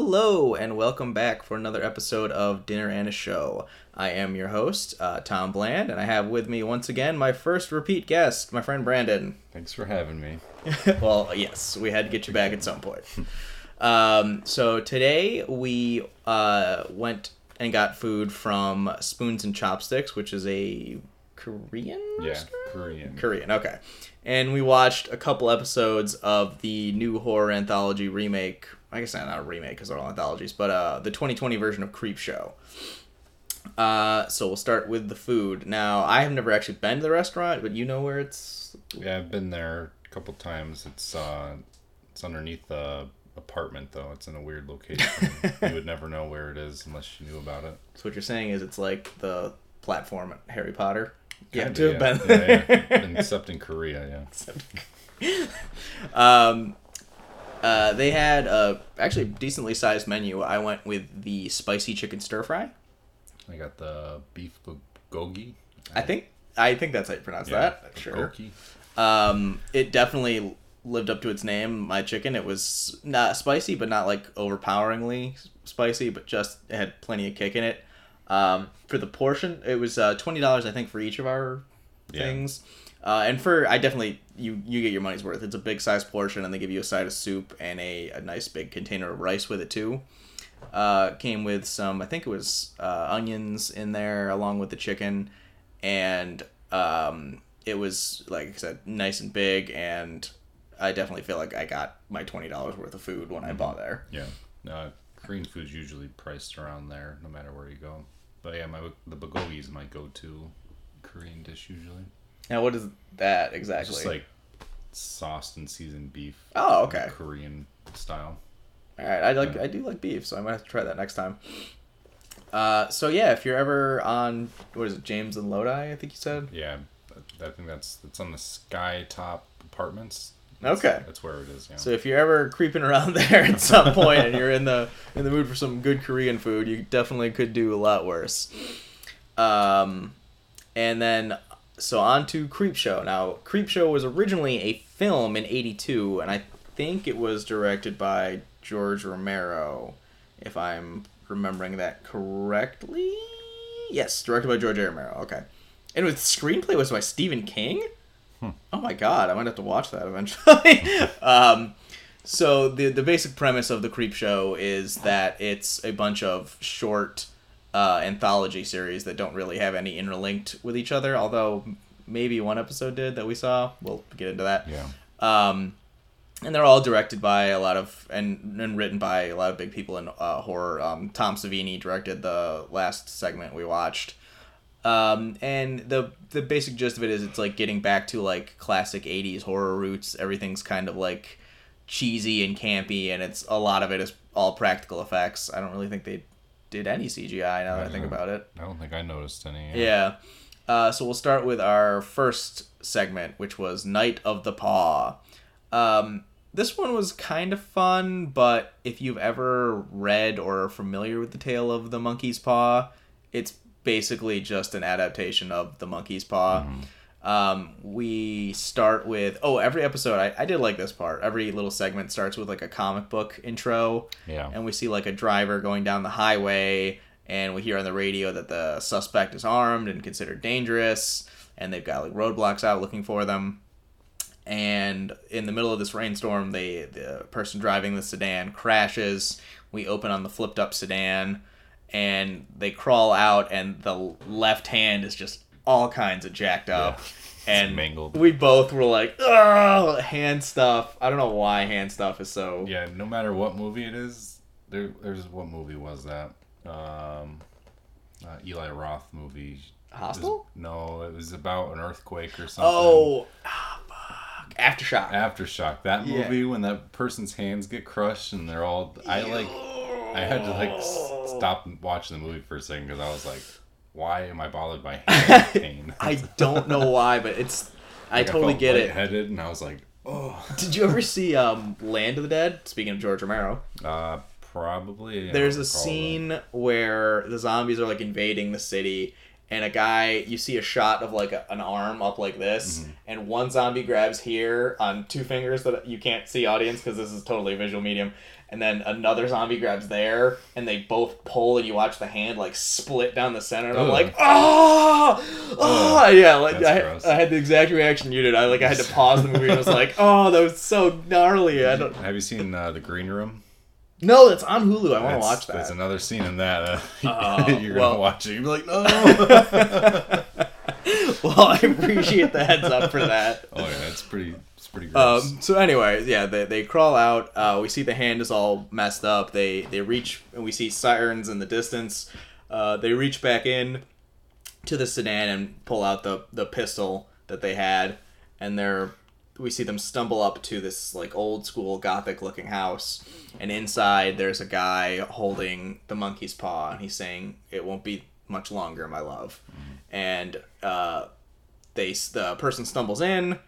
Hello, and welcome back for another episode of Dinner and a Show. I am your host, uh, Tom Bland, and I have with me once again my first repeat guest, my friend Brandyn. Thanks for having me. well, yes, we had to get you back at some point. Um, so today we uh, went and got food from Spoons and Chopsticks, which is a Korean Yeah, restaurant? Korean. Korean, okay. And we watched a couple episodes of the new horror anthology remake. I guess not a remake because they're all anthologies, but uh, the 2020 version of Creepshow. Uh, so we'll start with the food. Now, I have never actually been to the restaurant, but you know where it's. Yeah, I've been there a couple times. It's uh, it's underneath the apartment though. It's in a weird location. you would never know where it is unless you knew about it. So what you're saying is it's like the platform at Harry Potter. You have Kinda, to have yeah. been Yeah, there. yeah. And Except in Korea, yeah. um, uh, they had a actually decently sized menu. I went with the spicy chicken stir fry. I got the beef bulgogi. I think I think that's how you pronounce that. Sure. bulgogi. Um, it definitely lived up to its name. My chicken. It was not spicy, but not like overpoweringly spicy, but just it had plenty of kick in it. Um, for the portion, it was uh, twenty dollars, I think, for each of our Yeah. things. Uh, and for I definitely you you get your money's worth. It's a big size portion, and they give you a side of soup and a, a nice big container of rice with it too. Uh, came with some, I think it was uh, onions in there along with the chicken, and um, it was like I said, nice and big, and I definitely feel like I got my twenty dollars worth of food when I bought there. Yeah. Uh, Korean food's usually priced around there, no matter where you go. But yeah, my the bulgogi is my go-to Korean dish usually. Now, what is that It's exactly? just like sauced and seasoned beef. Oh, okay. Korean style. All right, I like Yeah. I do like beef, so I might have to try that next time. Uh, so yeah, if you're ever on what is it, James and Lodi? I think you said. Yeah, I- think that's it's on the Sky Top Apartments. Okay. That's where it is. Yeah. So if you're ever creeping around there at some point and you're in the in the mood for some good Korean food, you definitely could do a lot worse. Um, and then so on to Creepshow. Now, Creepshow was originally a film in '82, and I think it was directed by George Romero, if I'm remembering that correctly. Yes, directed by George A. Romero. Okay, and with screenplay was by Stephen King. Oh my god, I might have to watch that eventually. um, so the the basic premise of the Creepshow is that it's a bunch of short uh, anthology series that don't really have any interlinked with each other. Although maybe one episode did that we saw. We'll get into that. yeah. Um, and they're all directed by a lot of and, and written by a lot of big people in uh, horror. Um, Tom Savini directed the last segment we watched. Um, and the the basic gist of it is it's like getting back to like classic 80s horror roots. Everything's kind of like cheesy and campy and it's a lot of it is all practical effects. I don't really think they did any CGI now that I think Uh-huh. about it. I don't think I noticed any. Yeah. Uh, so we'll start with our first segment, which was Night of the Paw. Um, this one was kind of fun, but if you've ever read or are familiar with the tale of the monkey's paw, it's basically just an adaptation of the monkey's paw. Um, we start with oh, every episode I, I did like this part. Every little segment starts with like a comic book intro. Yeah. and we see like a driver going down the highway and we hear on the radio that the suspect is armed and considered dangerous and they've got like roadblocks out looking for them. And in the middle of this rainstorm they the person driving the sedan crashes. We open on the flipped up sedan and they crawl out and the left hand is just all kinds of jacked up and mangled. we both were like oh hand stuff i don't know why hand stuff is so Yeah. No matter what movie it is, there. There's what movie was that? Um, uh, Eli Roth movie. It was- no, it was about an earthquake or something. Oh, ah, fuck. Aftershock. Aftershock. That Yeah. movie when that person's hands get crushed and they're all. I like. I had to like s- stop watching the movie for a second because I was like, "Why am I bothered by hand pain?" I don't know why, but it's. I Like, totally felt get it. Headed, and I was like, "Oh." Did you ever see um, Land of the Dead? Speaking of George Romero, Uh, probably. There's a scene where the zombies are like invading the city, and a guy you see a shot of like a, an arm up like this, Mm-hmm. and one zombie grabs here on two fingers that you can't see audience because this is totally a visual medium, and then another zombie grabs there, and they both pull, and you watch the hand like split down the center, and I'm like, oh, oh, Ugh, yeah, like I. I had the exact reaction you did. I like I had to pause the movie and I was like, oh, that was so gnarly. I don't. Have you seen uh, the Green Room? No, that's on Hulu. I want to watch that. There's another scene in that. Uh, Oh, you're well- gonna watch it. You'll be like, no. well, I appreciate the heads up for that. oh yeah, it's pretty. Pretty gross. Um, so anyway, yeah, they, they crawl out. Uh, we see the hand is all messed up. They they reach and we see sirens in the distance. Uh, they reach back in to the sedan and pull out the the pistol that they had, and they're we see them stumble up to this like old school gothic looking house, and inside there's a guy holding the monkey's paw, and he's saying, "It won't be much longer, my love," and uh, they the person stumbles in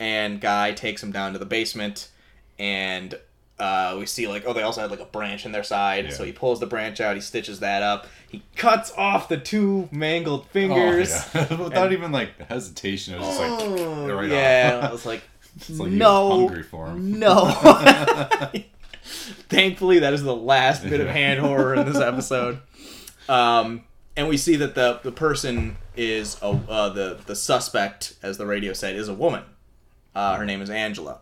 and guy takes him down to the basement and uh, we see like oh they also had like a branch in their side Yeah. so he pulls the branch out he stitches that up he cuts off the two mangled Oh, fingers yeah. Without even like hesitation, it was just like Oh, right yeah off. i was like It's like no hungry for him. no thankfully that is the last bit of hand horror in this episode um, and we see that the the person is a, uh, the the suspect as the radio said is a woman uh, her name is Angela.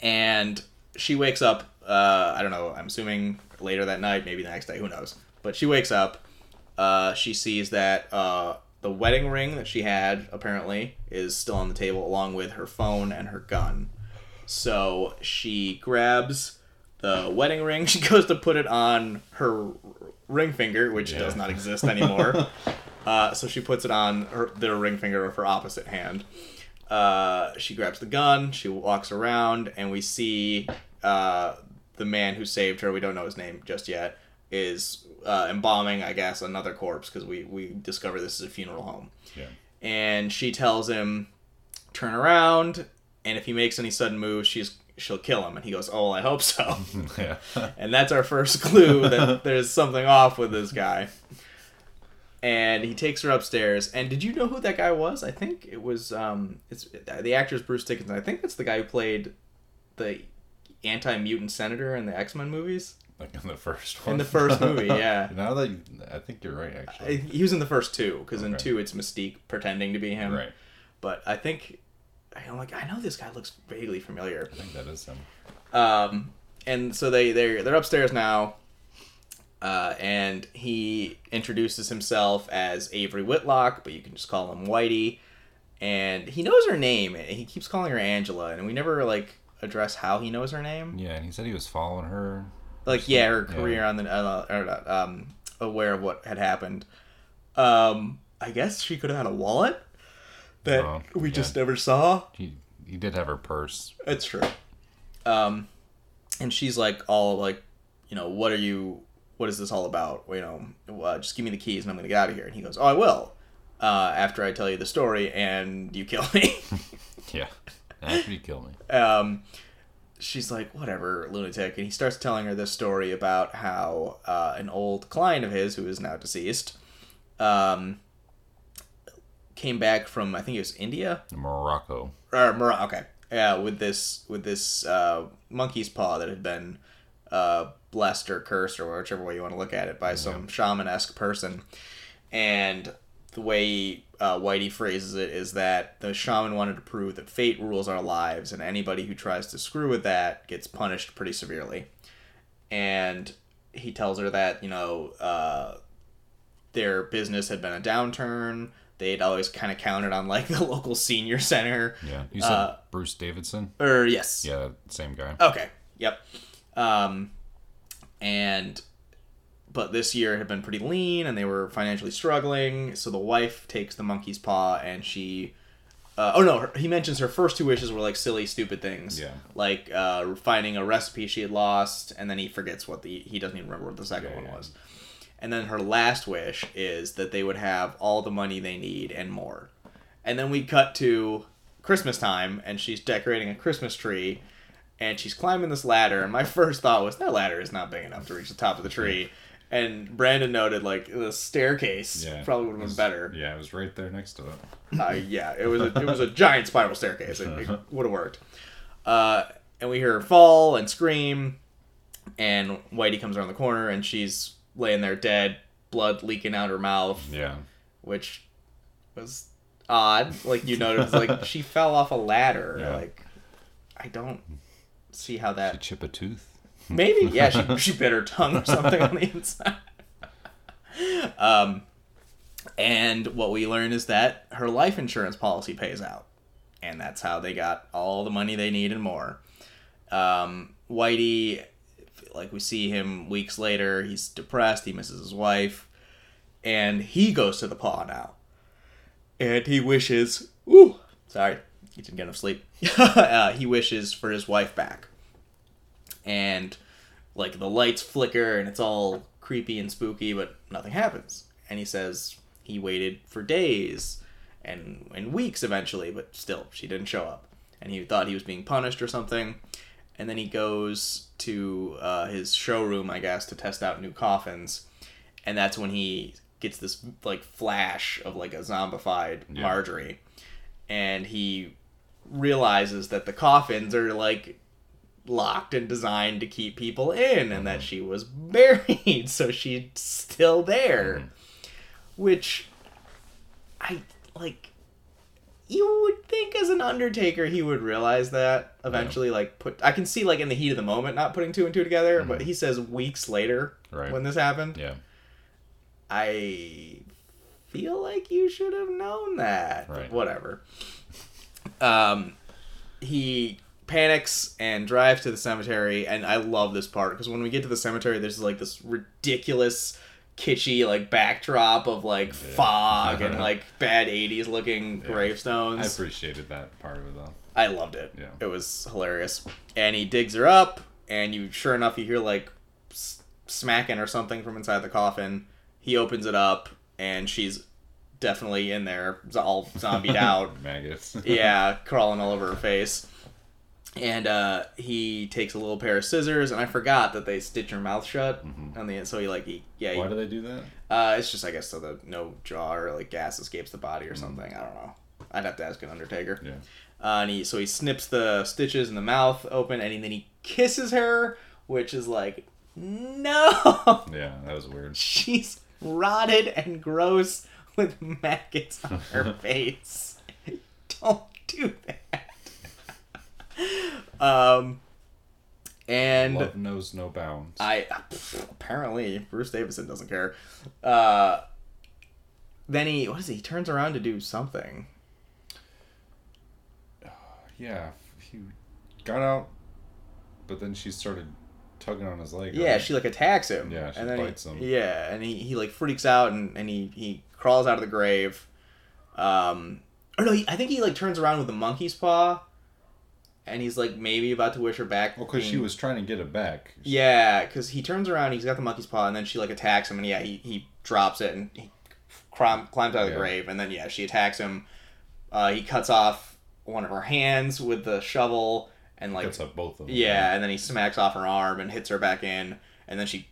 And she wakes up, uh, I don't know, I'm assuming later that night, maybe the next day, who knows. But she wakes up, uh, she sees that uh, the wedding ring that she had, apparently, is still on the table, along with her phone and her gun. So she grabs the wedding ring, she goes to put it on her ring finger, which Yeah. does not exist anymore. uh, so she puts it on her, the ring finger of her opposite hand uh, she grabs the gun, she walks around, and we see uh, the man who saved her, we don't know his name just yet, is uh, embalming, I guess, another corpse because we, we discover this is a funeral home. Yeah. And she tells him, turn around, and if he makes any sudden moves, she's she'll kill him. And he goes, oh, I hope so. yeah. and that's our first clue that there's something off with this guy. And he takes her upstairs. And did you know who that guy was? I think it was um, it's the actor's Bruce Dickinson. I think that's the guy who played the anti-mutant senator in the X-Men movies. Like in the first one. In the first movie, yeah. now that you, I think you're right, I, actually. he was in the first two because in two it's Mystique pretending to be him. right. But I think I'm like I know this guy looks vaguely familiar. I think that is him. Um, and so they they they're upstairs now. Uh, and he introduces himself as Avery Whitlock, but you can just call him Whitey. And he knows her name. and He keeps calling her Angela, and we never like address how he knows her name. Yeah, and he said he was following her. Like, yeah, her Yeah. career on the uh, or, um, aware of what had happened. Um, I guess she could have had a wallet that Oh, we yeah. just never saw. He he did have her purse. It's true. Um, and she's like all like, you know, what are you? What is this all about? You know, uh, just give me the keys and I'm gonna get out of here. And he goes, oh, I will. Uh, after I tell you the story and you kill me. Yeah. After you kill me. um, she's like, whatever, lunatic. And he starts telling her this story about how uh, an old client of his, who is now deceased, um, came back from I think it was India Morocco. or Morocco. Okay, yeah, with this with this uh, monkey's paw that had been uh, blessed or cursed or whichever way you want to look at it by some shaman esque person, and the way uh, Whitey phrases it is that the shaman wanted to prove that fate rules our lives, and anybody who tries to screw with that gets punished pretty severely. And he tells her that you know uh, their business had been a downturn. They'd always kind of counted on like the local senior center. Yeah. You said Uh, Bruce Davison? Or yes. Yeah, same guy. Okay. Yep. Um, and but this year had been pretty lean, and they were financially struggling. So the wife takes the monkey's paw, and she. Uh, oh no! her- He mentions her first two wishes were like silly, stupid things. Yeah. Like uh, finding a recipe she had lost, and then he forgets what the he doesn't even remember what the second Yeah, one yeah. was. And then her last wish is that they would have all the money they need and more. And then we cut to Christmas time, and she's decorating a Christmas tree, and she's climbing this ladder. And my first thought was, that ladder is not big enough to reach the top of the tree. And Brandyn noted, like, the staircase Yeah. probably would have been better. Yeah, it was right there next to it. Uh, yeah, it was a, it was a giant spiral staircase. It, it would have worked. Uh, and we hear her fall and scream, and Whitey comes around the corner and she's laying there dead, blood leaking out her mouth, Yeah. which was odd. Like you noticed, like she fell off a ladder. Yeah. Like I don't see how that. chip a tooth? Maybe yeah, she she bit her tongue or something on the inside. Um, and what we learn is that her life insurance policy pays out, and that's how they got all the money they need and more. Um, Whitey, like we see him weeks later, he's depressed. He misses his wife, and he goes to the paw now, and he wishes. Ooh, sorry, he didn't get enough sleep. uh, he wishes for his wife back, and like the lights flicker and it's all creepy and spooky, but nothing happens. And he says he waited for days and and weeks eventually, but still she didn't show up. And he thought he was being punished or something. And then he goes to uh, his showroom, I guess, to test out new coffins. And that's when he gets this like flash of like a zombified Yeah. Marjorie, and he realizes that the coffins are like locked and designed to keep people in and that she was buried so she's still there Mhm. which i like you would think as an undertaker he would realize that eventually like put i can see like in the heat of the moment not putting two and two together but Mhm. he says weeks later Right. when this happened Yeah. I feel like you should have known that. Right. Whatever. Um, he panics and drives to the cemetery, and I love this part because when we get to the cemetery, there's like this ridiculous, kitschy like backdrop of like fog and like bad '80s looking Yeah. gravestones. I appreciated that part of it though. I loved it. Yeah. It was hilarious. And he digs her up, and you sure enough you hear like s- smacking or something from inside the coffin. He opens it up, and she's definitely in there, all zombied out. Maggots. yeah, crawling all over her face. And uh, he takes a little pair of scissors, and I forgot that they stitch her mouth shut Mhm. on the. So he like he yeah he, Why do they do that? uh, it's just I guess so that no jaw or like gas escapes the body or something. I don't know. I'd have to ask an Undertaker. Yeah. Uh, and he so he snips the stitches in the mouth open, and then he kisses her, which is like, no, Yeah, that was weird. she's rotted and gross with maggots on her face. Don't do that. um, and Love knows no bounds. I apparently Bruce Davison doesn't care. Uh, then he what is he? He turns around to do something. yeah, he got out, but then she started tugging on his leg. Yeah, right? she like attacks him. Yeah, she and then bites he, him. Yeah, and he, he like freaks out and, and he, he crawls out of the grave. Um, or no, he, I think he like turns around with the monkey's paw, and he's like maybe about to wish her back. Well, because she was trying to get it back. Yeah, because he turns around, he's got the monkey's paw, and then she like attacks him, and yeah, he, he drops it and he clim- climbs out of the Yeah. grave, and then yeah, she attacks him. Uh, he cuts off one of her hands with the shovel, and like Cuts up both of them. yeah, and then he smacks off her arm and hits her back in, and then she,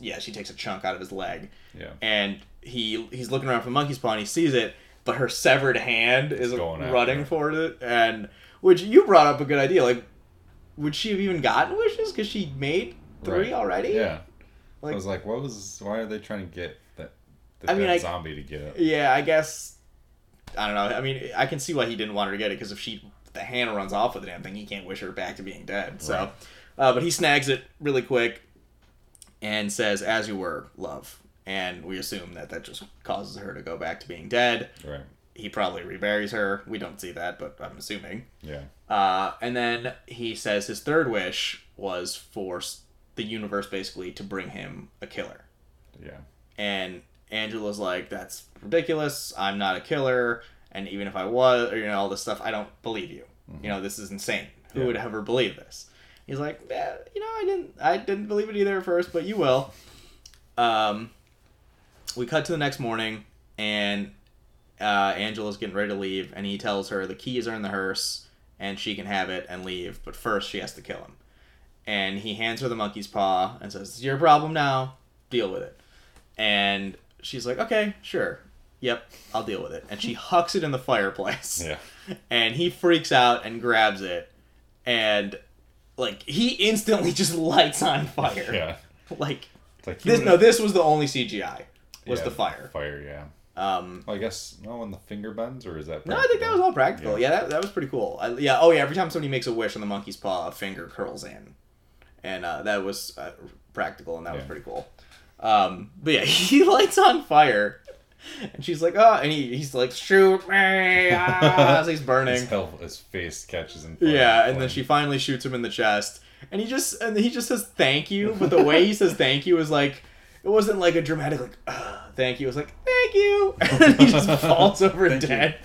yeah, she takes a chunk out of his leg, Yeah. and he he's looking around for monkey's paw and he sees it, but her severed hand is going running for it, and which you brought up a good idea, like, would she have even gotten wishes because she made three Right. already? Yeah. Like- I was like, what was? Why are they trying to get that? The I mean, I- zombie to get it. Yeah, I guess. I don't know. I mean, I can see why he didn't want her to get it because if she the hand runs off with the damn thing, he can't wish her back to being dead. So, Right. uh, but he snags it really quick and says, "As you were, love." And we assume that that just causes her to go back to being dead. Right. He probably reburies her. We don't see that, but I'm assuming. Yeah. Uh, and then he says his third wish was for the universe basically to bring him a killer. Yeah. And Angela's like, that's ridiculous. I'm not a killer. And even if I was, or, you know, all this stuff, I don't believe you. You know, this is insane. Who Yeah. would ever believe this? He's like, yeah, you know, I didn't, I didn't believe it either at first, but you will. Um, we cut to the next morning, and uh, Angela's getting ready to leave, and he tells her the keys are in the hearse, and she can have it and leave, but first she has to kill him. And he hands her the monkey's paw and says, "It's your problem now. Deal with it." And she's like, "Okay, sure, yep, I'll deal with it." And she hucks it in the fireplace Yeah. and he freaks out and grabs it and like he instantly just lights on fire. Yeah. Like It's like this. No, this was the only CGI. Was yeah, the fire? Fire, yeah. Um, Well, I guess no when the finger bends, or is that? no, I think that was all practical. Yeah. Yeah, that, that was pretty cool. I, yeah. Oh yeah. Every time somebody makes a wish on the monkey's paw, a finger curls in, and uh, that was uh, practical, and that was pretty cool. Um, but yeah, he lights on fire, and she's like, "Oh," and he, he's like, "Shoot me!" Ah, as he's burning. His, hell, his face catches in. fire Yeah, and then she finally shoots him in the chest, and he just and he just says thank you, but the way he says thank you is like it wasn't like a dramatic like "Ugh, thank you. It was like thank you, and he just falls over dead.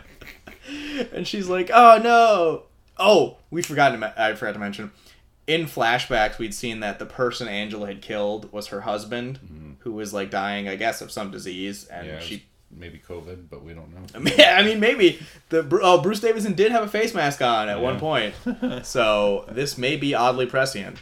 and she's like, oh no, oh we forgot to I forgot to mention. In flashbacks, we'd seen that the person Angela had killed was her husband, who was like dying, I guess, of some disease, and Mm-hmm. Yeah, she maybe COVID, but we don't know. I mean, I mean, maybe the oh Bruce Davison did have a face mask on at one point, so this may be oddly prescient.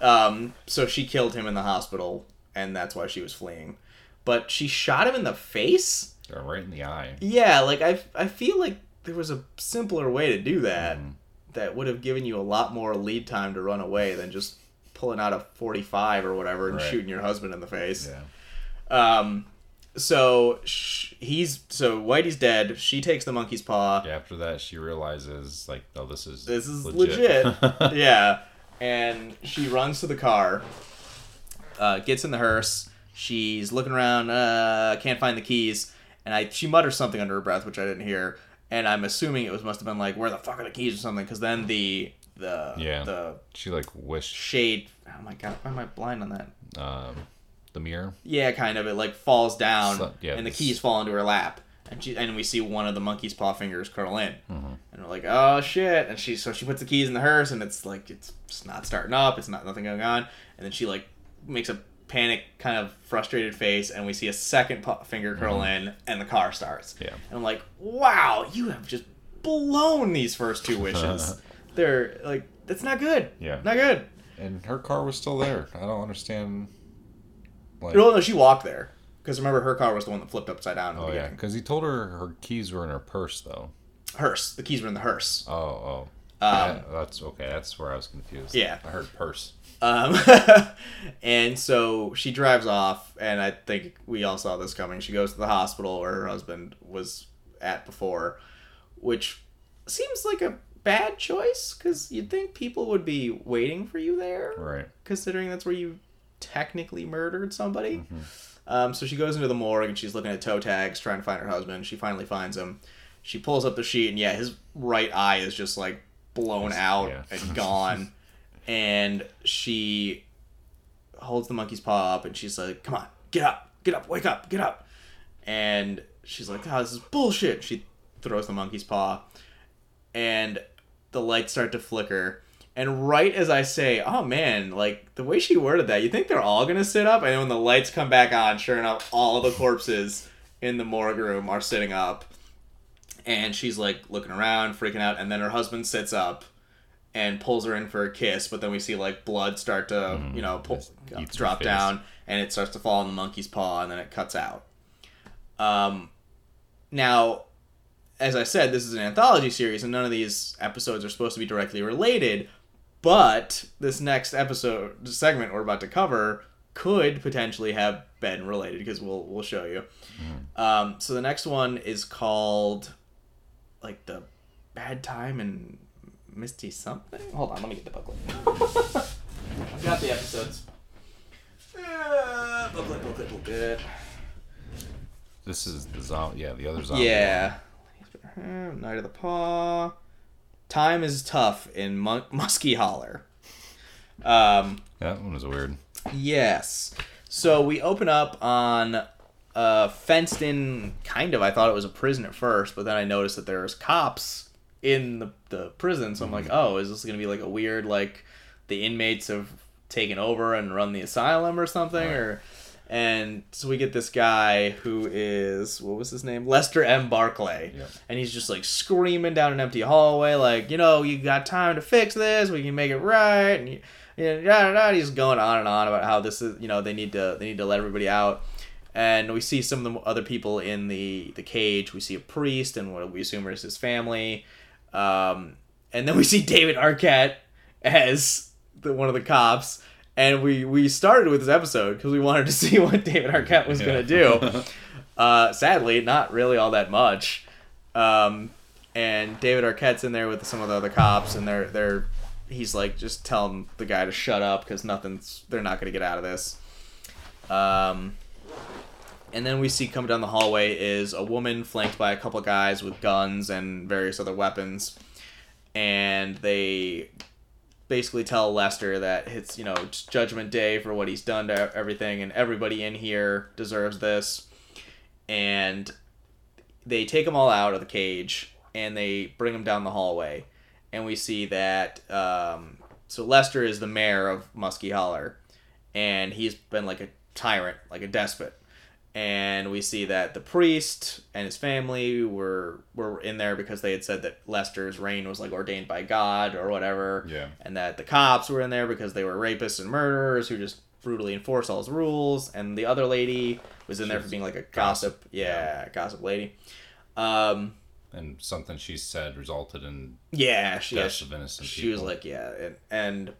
Um, so she killed him in the hospital, and that's why she was fleeing. But she shot him in the face. Yeah, right in the eye. Yeah, like I, I feel like there was a simpler way to do that Mhm. that would have given you a lot more lead time to run away than just pulling out a forty-five or whatever and Right. shooting your husband in the face. Yeah. Um, so sh- he's so Whitey's dead. She takes the monkey's paw. After that, she realizes like, oh, this is This is legit. yeah, and she runs to the car. Uh, gets in the hearse. She's looking around. Uh, can't find the keys. And I she mutters something under her breath, which I didn't hear. And I'm assuming it was must have been like, "Where the fuck are the keys?" or something. Because then the the Yeah. the she like wished shade. Oh my god, why am I blind on that? um, the mirror. Yeah, kind of. It like falls down, So- yeah, and the keys fall into her lap, and she and we see one of the monkey's paw fingers curl in, Mm-hmm. and we're like, oh shit! And she so she puts the keys in the hearse, and it's like it's just not starting up. It's not nothing going on, and then she like makes a panic, kind of frustrated face, and we see a second paw finger curl in, and the car starts. Mm-hmm. Yeah. And I'm like, wow, you have just blown these first two wishes. They're like, that's not good. Yeah. not good. And her car was still there. I don't understand. Like, No, no, she walked there. Because remember, her car was the one that flipped upside down oh yeah, because he told her her keys were in her purse though. Hearse. The keys were in the hearse. Oh oh. Um, Yeah, that's okay. That's where I was confused. Yeah. I heard purse. Um, and so she drives off, and I think we all saw this coming. She goes to the hospital where her husband was at before, which seems like a bad choice because you'd think people would be waiting for you there, Right. considering that's where you technically murdered somebody. Um, so she goes into the morgue and she's looking at toe tags, trying to find her husband. She finally finds him. She pulls up the sheet, and yeah, his right eye is just like blown out yeah. and gone. and she holds the monkey's paw up, and she's like, "Come on, get up, get up, wake up, get up." And she's like, "Oh, this is bullshit." She throws the monkey's paw, and the lights start to flicker. And right as I say, "Oh man," like the way she worded that, you think they're all gonna sit up, and then when the lights come back on, sure enough, all the corpses in the morgue room are sitting up. And she's like looking around, freaking out, and then her husband sits up and pulls her in for a kiss, but then we see like blood start to, you know, pull, just drop down, and it starts to fall on the monkey's paw, and then it cuts out. Um, now, as I said, this is an anthology series, and none of these episodes are supposed to be directly related. But this next episode segment we're about to cover could potentially have been related because we'll we'll show you. Um, so the next one is called like the bad time and Misty something. Hold on, let me get the booklet. I've got the episodes. Uh, booklet, booklet, booklet. This is the zombie. Yeah, the other zombie. Yeah. Night of the Paw. Time is tough in Mon- Musky Holler. Um, That one was weird. yes. So we open up on a fenced in kind of. I thought it was a prison at first, but then I noticed that there's cops in the, the prison. So I'm like, oh, is this going to be like a weird, like the inmates have taken over and run the asylum or something? Right. Or. And so we get this guy who is what was his name? Lester M. Barclay. Yep. And he's just like screaming down an empty hallway, like, you know, you got time to fix this, we can make it right, and you, you know, he's going on and on about how this is, you know, they need to they need to let everybody out. And we see some of the other people in the the cage. We see a priest and what we assume is his family. Um, and then we see David Arquette as the, one of the cops. And we, we started with this episode because we wanted to see what David Arquette was going to do. Uh, sadly, not really all that much. Um, and David Arquette's in there with some of the other cops, and they're they're he's like just telling the guy to shut up because nothing's they're not going to get out of this. Um, and then we see coming down the hallway is a woman flanked by a couple guys with guns and various other weapons, and they basically tell Lester that it's you know it's Judgment Day for what he's done to everything, and everybody in here deserves this, and they take them all out of the cage and they bring them down the hallway, and we see that um, so Lester is the mayor of Musky Holler, and he's been like a tyrant, like a despot. And we see that the priest and his family were were in there because they had said that Lester's reign was like ordained by God or whatever. Yeah. And that the cops were in there because they were rapists and murderers who just brutally enforce all his rules. And the other lady was in there for being like a gossip, yeah, gossip lady. Um, and something she said resulted in yeah, she, yeah, she, of innocent she was like, yeah, and, and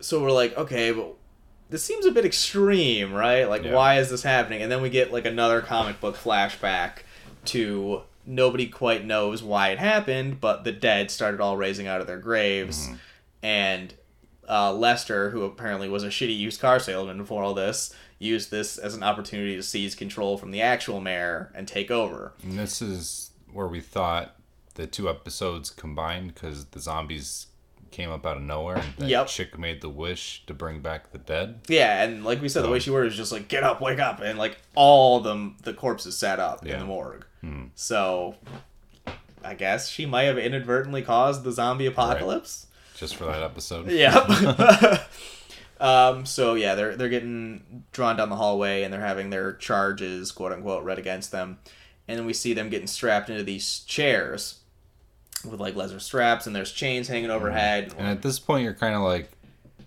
so we're like, okay, but this seems a bit extreme, right? Like, Yeah. why is this happening? And then we get like another comic book flashback to nobody quite knows why it happened, but the dead started all raising out of their graves, Mm-hmm. and uh, Lester, who apparently was a shitty used car salesman before all this, used this as an opportunity to seize control from the actual mayor and take over. And this is where we thought the two episodes combined because the zombies came up out of nowhere and that Yep. chick made the wish to bring back the dead. Yeah, and like we said, the way Um, she worded is just like "get up, wake up," and like all the the corpses sat up in the morgue. Hmm. So, I guess she might have inadvertently caused the zombie apocalypse. Just for that episode. Yep. um. So yeah, they're they're getting drawn down the hallway and they're having their charges, quote unquote, read against them, and then we see them getting strapped into these chairs with like leather straps and there's chains hanging overhead. And at this point, you're kind of like,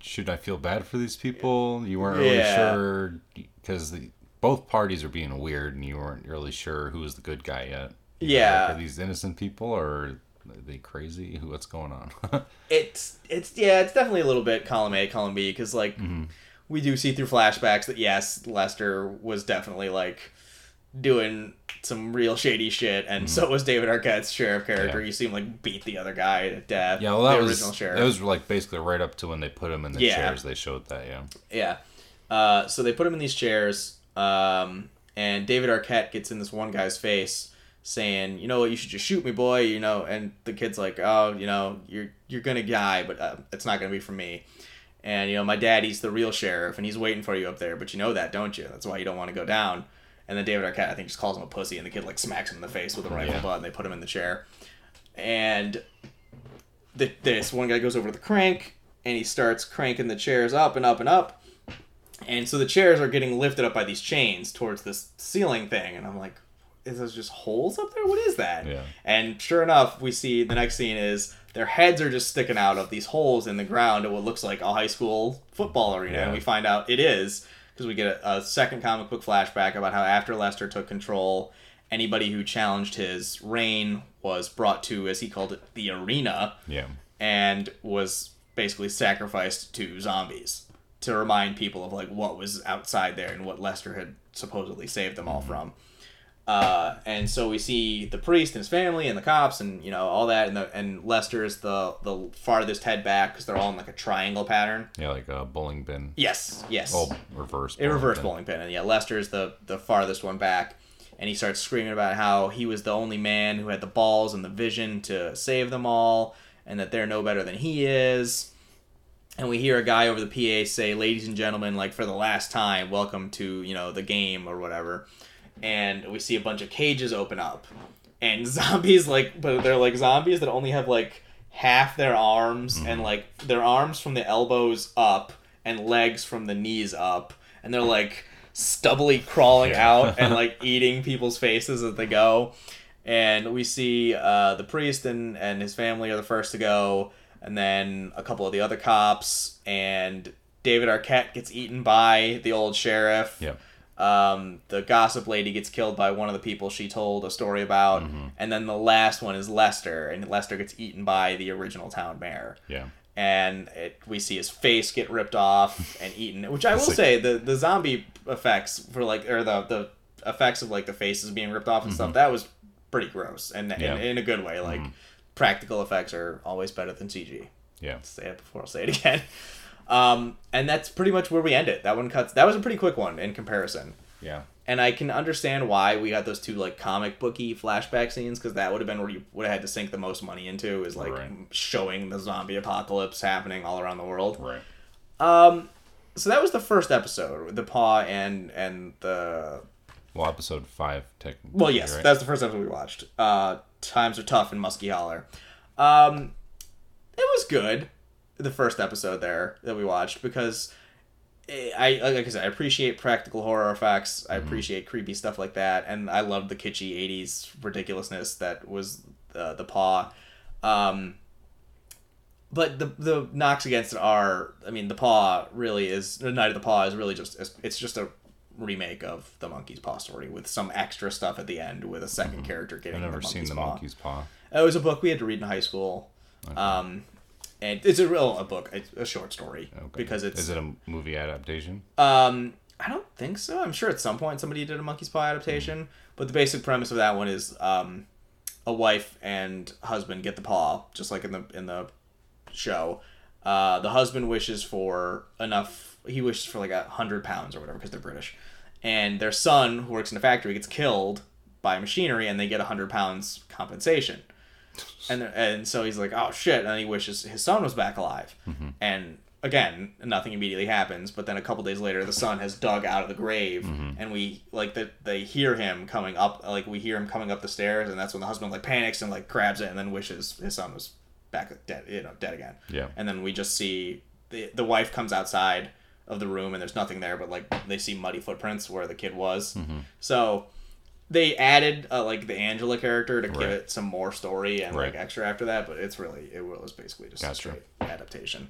should I feel bad for these people? You weren't really Yeah. sure because the both parties are being weird, and you weren't really sure who was the good guy yet. You Yeah. like, are these innocent people or are they crazy? Who? What's going on? it's it's yeah, it's definitely a little bit column A, column B, because like mm-hmm. we do see through flashbacks that yes, Lester was definitely like doing some real shady shit, and so was David Arquette's sheriff character. Yeah. You see him like beat the other guy to death. yeah, well, that the was original sheriff. that was like basically right up to when they put him in the Yeah. chairs. They showed that. Yeah. Yeah. Uh, so they put him in these chairs, um, and David Arquette gets in this one guy's face, saying, "You know what? You should just shoot me, boy." You know, and the kid's like, "Oh, you know, you're you're gonna die, but uh, it's not gonna be for me." And you know, my daddy's the real sheriff, and he's waiting for you up there. But you know that, don't you? That's why you don't want to go down. And then David Arquette, I think, just calls him a pussy, and the kid like smacks him in the face with a rifle Yeah. butt, and they put him in the chair. And the, this one guy goes over to the crank, and he starts cranking the chairs up and up and up. And so the chairs are getting lifted up by these chains towards this ceiling thing, and I'm like, is those just holes up there? What is that? Yeah. And sure enough, we see the next scene is their heads are just sticking out of these holes in the ground at what looks like a high school football arena, and we find out it is because we get a, a second comic book flashback about how after Lester took control, anybody who challenged his reign was brought to, as he called it, the arena Yeah. and was basically sacrificed to zombies to remind people of like what was outside there and what Lester had supposedly saved them all mm-hmm. from. Uh, and so we see the priest and his family and the cops and you know all that and the and Lester is the the farthest head back because they're all in like a triangle pattern. Yeah, like a bowling pin. Yes, yes. Oh, reverse. A reverse bin. bowling pin, and yeah, Lester is the the farthest one back, and he starts screaming about how he was the only man who had the balls and the vision to save them all, and that they're no better than he is. And we hear a guy over the PA say, "Ladies and gentlemen, like for the last time, welcome to you know the game or whatever." And we see a bunch of cages open up, and zombies like, but they're like zombies that only have like half their arms and like their arms from the elbows up and legs from the knees up, and they're like stubbly crawling Yeah. out and like eating people's faces as they go. And we see uh, the priest and, and his family are the first to go, and then a couple of the other cops, and David Arquette gets eaten by the old sheriff. Yep. Um, the gossip lady gets killed by one of the people she told a story about, Mm-hmm. and then the last one is Lester, and Lester gets eaten by the original town mayor. Yeah. and it, we see his face get ripped off and eaten. Which I will like- say the the zombie effects for like or the the effects of like the faces being ripped off and stuff that was pretty gross and, Mm-hmm. Yeah. Mm-hmm. in, in a good way. Like practical effects are always better than CG Yeah. say it before I'll say it again. Um, and that's pretty much where we end it. That one cuts. That was a pretty quick one in comparison. Yeah. And I can understand why we got those two like comic booky flashback scenes because that would have been where you would have had to sink the most money into is like Right. showing the zombie apocalypse happening all around the world. Right. Um, so that was the first episode with the paw and and the Well, episode five, technically. well, yes, right? that's the first episode we watched. Uh, Times are tough in Musky Holler. Um, it was good. The first episode there that we watched because eh, I like I said I appreciate practical horror effects. I appreciate creepy stuff like that, and I love the kitschy '80s ridiculousness that was uh, the paw. Um, but the the knocks against it are, I mean, the paw really is the Night of the Paw is really just it's just a remake of the monkey's paw story with some extra stuff at the end with a 2nd character getting I've never the seen the paw. monkey's paw. It was a book we had to read in high school. Um, and it's a real a book, it's a short story Okay. because it's Is it a movie adaptation? um, I don't think so. I'm sure at some point somebody did a monkey's paw adaptation, but the basic premise of that one is um, a wife and husband get the paw, just like in the in the show. Uh, the husband wishes for enough. He wishes for like a hundred pounds or whatever because they're British, and their son who works in a factory gets killed by machinery, and they get a hundred pounds compensation. And and so he's like, oh shit, and then he wishes his son was back alive, mm-hmm. and again, nothing immediately happens. But then a couple days later, the son has dug out of the grave, mm-hmm. and we like that they hear him coming up, like we hear him coming up the stairs, and that's when the husband like panics and like grabs it, and then wishes his son was back dead, you know, dead again. Yeah. And then we just see the the wife comes outside of the room, and there's nothing there, but like they see muddy footprints where the kid was. Mm-hmm. So they added uh, like the Angela character to give Right. it some more story and like extra after that, but it's really it was basically just a straight adaptation.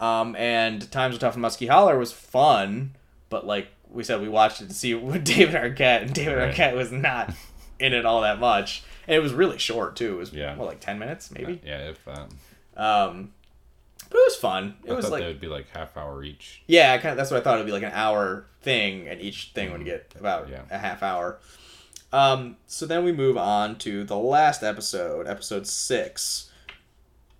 Um, and Times Are Tough in Musky Holler was fun, but like we said, we watched it to see with David Arquette, and David Right. Arquette was not in it all that much, and it was really short too. It was Yeah. what like ten minutes maybe. Yeah, if um, Um, but it was fun. It I was like they would be like half hour each. yeah, kind of. That's what I thought. It'd be like an hour thing, and each thing would get about. Yeah. a half hour. Um, so then we move on to the last episode, episode six,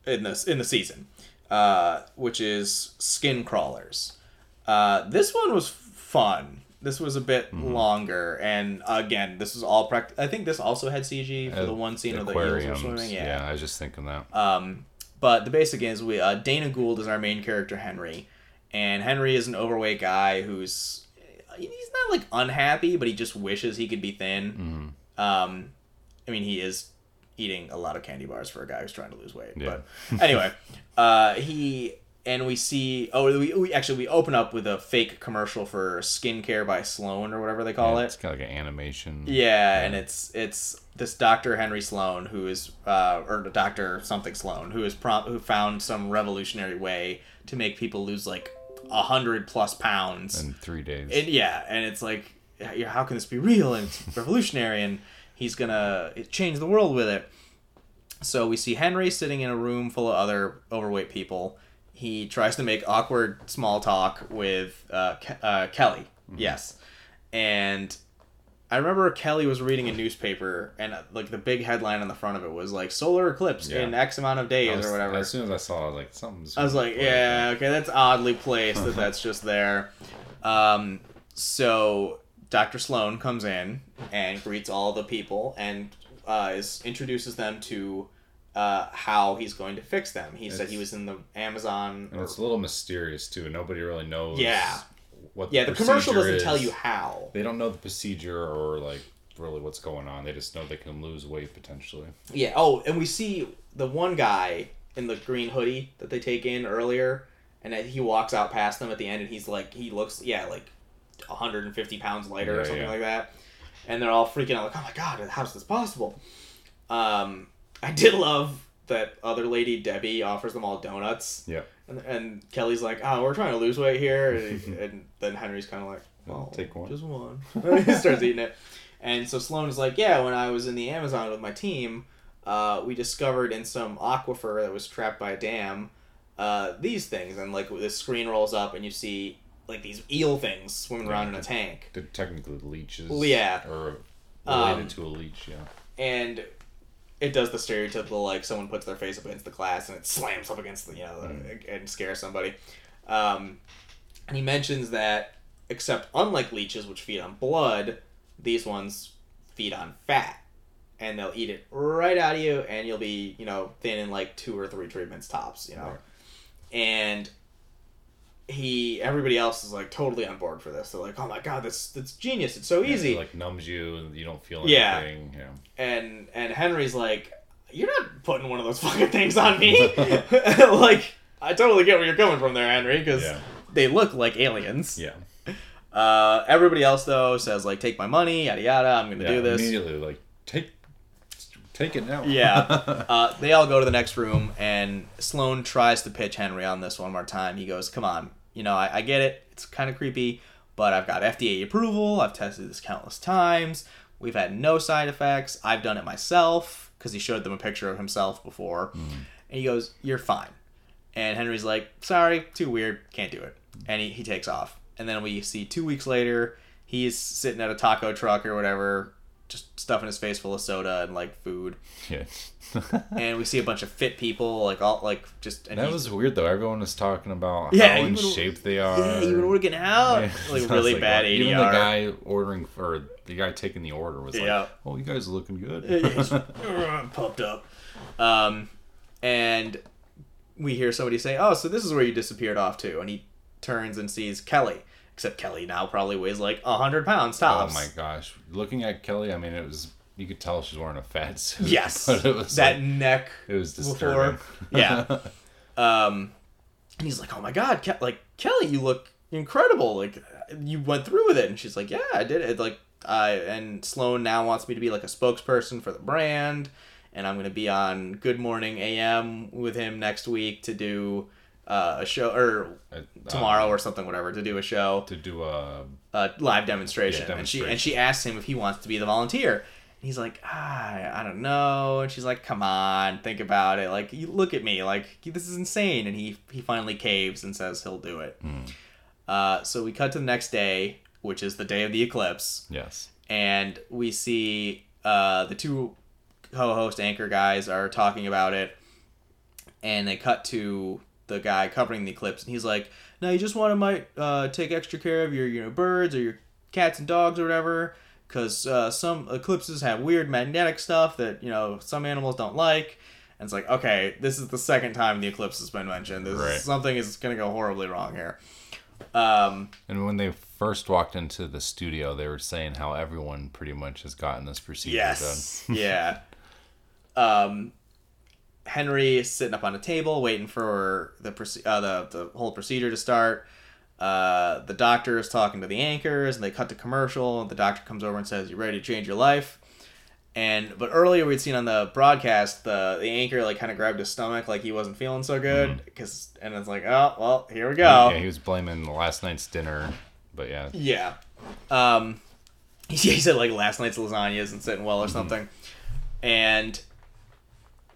in this in the season, uh, which is Skincrawlers. Uh, this one was fun. This was a bit Mm-hmm. longer, and again, this was all practical. I think this also had CG for Uh, the one scene of the eels swimming. Yeah. I was just thinking that. um, but the basic is we uh, Dana Gould is our main character Henry, and Henry is an overweight guy who's he's not like unhappy, but he just wishes he could be thin. Um, I mean, he is eating a lot of candy bars for a guy who's trying to lose weight. Yeah. But anyway, uh, he and we see oh we, we actually we open up with a fake commercial for skincare by Sloan or whatever they call Yeah, it. It's kind of like an animation. Yeah, and it's it's this Dr. Henry Sloan who is uh, or Dr. something Sloan who is prom- who found some revolutionary way to make people lose like a hundred plus pounds. In three days. And yeah, and it's like, how can this be real? And revolutionary, and he's gonna change the world with it. So we see Henry sitting in a room full of other overweight people. He tries to make awkward small talk with uh, Ke- uh, Kelly. Yes, and I remember Kelly was reading a newspaper, and uh, like the big headline on the front of it was like "solar eclipse Yeah. in X amount of days" was- or whatever. As soon as I saw it, I was like, something's. I was like, yeah, okay, that's oddly placed that that's just there. Um, so Dr. Sloan comes in and greets all the people and uh, is introduces them to uh, how he's going to fix them. He said he was in the Amazon. And or- it's a little mysterious too. Nobody really knows. Yeah. What yeah, the commercial doesn't tell you how. They don't know the procedure or like really what's going on. They just know they can lose weight potentially. Yeah. Oh, and we see the one guy in the green hoodie that they take in earlier, and he walks out past them at the end, and he's like, he looks, yeah, like 150 pounds lighter or something yeah. like that, and they're all freaking out, like, oh my god, how's this possible? Um, I did love that other lady, Debbie, offers them all donuts, Yeah. And, and Kelly's like, oh, we're trying to lose weight here, and, and then Henry's kind of like, well, take one." just one. he starts eating it. And so Sloan is like, yeah, when I was in the Amazon with my team, uh, we discovered in some aquifer that was trapped by a dam uh, these things, and like the screen rolls up, and you see like these eel things swimming around in a tank, They're technically leeches. Well, yeah. Or related Um, to a leech, yeah. and it does the stereotypical like someone puts their face up against the glass and it slams up against the you know the, and scares somebody. Um, and he mentions that except unlike leeches which feed on blood, these ones feed on fat. And they'll eat it right out of you, and you'll be, you know, thin in like two or three treatments tops, you know. Right. And he, everybody else is like totally on board for this. They're like, "Oh my god, that's that's genius! It's so easy." it, like numbs you and you don't feel anything. Yeah. and and Henry's like, "You're not putting one of those fucking things on me." like, I totally get where you're coming from there, Henry, because Yeah. they look like aliens. Yeah. Uh, everybody else though says like, "Take my money, yada yada. I'm gonna yeah. do this." Immediately, like, take take it now. Yeah. Uh, they all go to the next room, and Sloane tries to pitch Henry on this one more time. He goes, "Come on, you know, I, I get it. It's kind of creepy, but I've got FDA approval. I've tested this countless times. We've had no side effects. I've done it myself because he showed them a picture of himself before. Hmm. And he goes, "You're fine." And Henry's like, "Sorry, too weird. Can't do it." And he, he takes off. And then we see two weeks later, he's sitting at a taco truck or whatever, just stuffing his face full of soda and like food yeah. and we see a bunch of fit people, like all like just. And that was weird though. Everyone was talking about Yeah, how in shape they are. yeah, even working out, Yeah. like really like, bad? ADR. Even the guy ordering for the guy taking the order was Yeah. like, "Oh, you guys are looking good." Pumped up, um, and we hear somebody say, "Oh, so this is where you disappeared off to," and he turns and sees Kelly. Except Kelly now probably weighs like hundred pounds tops. oh my gosh! Looking at Kelly, I mean, it was you could tell she's wearing a fat suit. Yes, but it was that like, neck it was disturbing. Yeah. Um, and he's like, "Oh my god, Ke- like Kelly, you look incredible. Like you went through with it." And she's like, "Yeah, I did it." Like, I and Sloane now wants me to be like a spokesperson for the brand, and I'm gonna be on Good Morning AM with him next week to do uh, a show or Uh, tomorrow um, or something, whatever, to do a show, to do a a live demonstration. Yeah, And she demonstration. and she asks him if he wants to be the volunteer. And he's like, ah, I don't know. And she's like, come on, think about it. Like, you look at me. Like, this is insane. And he he finally caves and says he'll do it. Hmm. Uh, so we cut to the next day, which is the day of the eclipse, yes. and we see uh, the two co-host anchor guys are talking about it, and they cut to the guy covering the eclipse, and he's like, "Now you just want to might uh, take extra care of your you know birds or your cats and dogs or whatever." Because uh, some eclipses have weird magnetic stuff that you know some animals don't like, and it's like, okay, this is the second time the eclipse has been mentioned. This Right. something is gonna go horribly wrong here. Um, And when they first walked into the studio, they were saying how everyone pretty much has gotten this procedure done. Yes. yeah. Um, Henry is sitting up on a table waiting for the uh, the the whole procedure to start. Uh, the doctor is talking to the anchors, and they cut to commercial. And the doctor comes over and says, "You ready to change your life?" And but earlier we'd seen on the broadcast the the anchor like kind of grabbed his stomach like he wasn't feeling so good because and it's like oh well here we go. Yeah, he was blaming last night's dinner, but yeah, Yeah. Um, he said like last night's lasagna isn't sitting well or something. And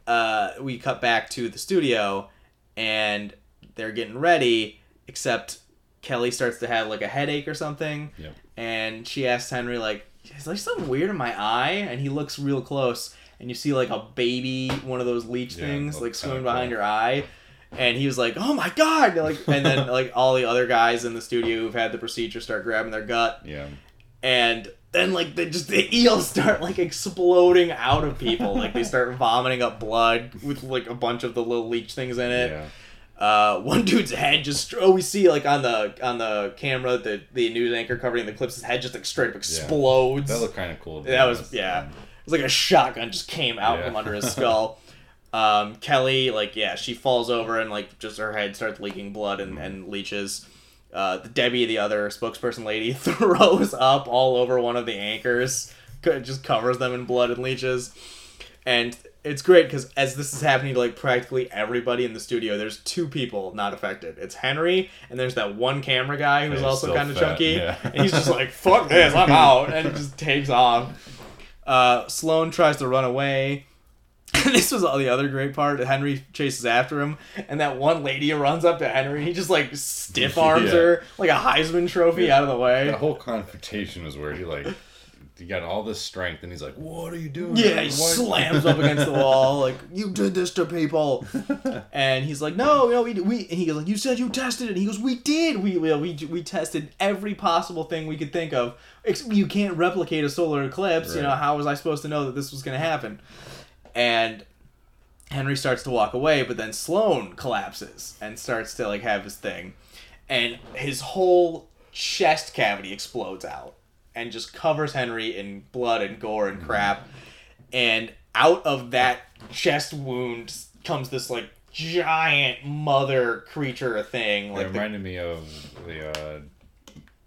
uh, we cut back to the studio and they're getting ready, except Kelly starts to have like a headache or something. And she asks Henry, like, is there something weird in my eye? And he looks real close and you see like a baby, one of those leech Yeah, things, like swimming behind cool. her eye. And he was like, "Oh my god!" Like, and then like all the other guys in the studio who've had the procedure start grabbing their gut, yeah, and then like they just the eels start like exploding out of people like they start vomiting up blood with like a bunch of the little leech things in it yeah. Uh one dude's head just oh we see like on the on the camera the the news anchor covering the clips his head just like straight up explodes That looked kind of cool. that was yeah it was like a shotgun just came out Yeah. from under his skull um kelly like yeah she falls over and like just her head starts leaking blood and, and leeches uh, the Debbie, the other spokesperson lady, throws up all over one of the anchors. Just covers them in blood and leeches, and it's great because as this is happening to like practically everybody in the studio, there's two people not affected. It's Henry, and there's that one camera guy who's also kind of chunky, yeah. and he's just like, "Fuck this, I'm out," and just takes off. Uh, Sloane tries to run away. This was all the other great part. Henry chases after him, and that one lady runs up to Henry. He just like stiff arms Yeah. her like a Heisman trophy out of the way. The whole confrontation was where he like he got all this strength and he's like, "What are you doing?" Yeah, he Why-" slams up against the wall like you did this to people, and he's like, no, no, we we. And he goes like, you said you tested it. And he goes, we did. We we we, we tested every possible thing we could think of. You can't replicate a solar eclipse. You know how was I supposed to know that this was going to happen? And Henry starts to walk away, but then Sloane collapses and starts to like have his thing, and his whole chest cavity explodes out and just covers Henry in blood and gore and crap. And out of that chest wound comes this like giant mother creature thing, It like the- reminded me of the uh,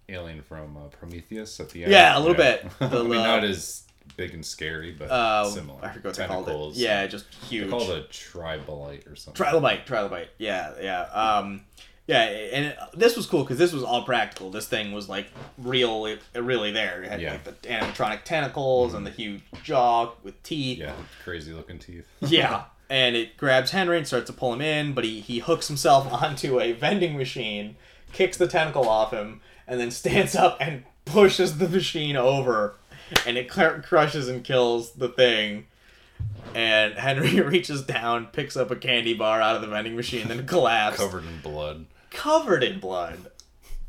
alien from uh, Prometheus at the end. Yeah, a little bit. I mean, uh, not as big and scary, but uh, similar. I forgot what they called it. Tentacles. Yeah, just huge. They called it a tribolite or something. Trilobite, trilobite. Yeah, yeah. Um, yeah, and it, this was cool because this was all practical. This thing was like real, it, really there. It had Yeah. like the animatronic tentacles and the mm-hmm. huge jaw with teeth. Yeah, crazy looking teeth. Yeah. And it grabs Henry and starts to pull him in, but he, he hooks himself onto a vending machine, kicks the tentacle off him, and then stands up and pushes the machine over. And it cr- crushes and kills the thing. And Henry reaches down, picks up a candy bar out of the vending machine, then collapses. Covered in blood. Covered in blood.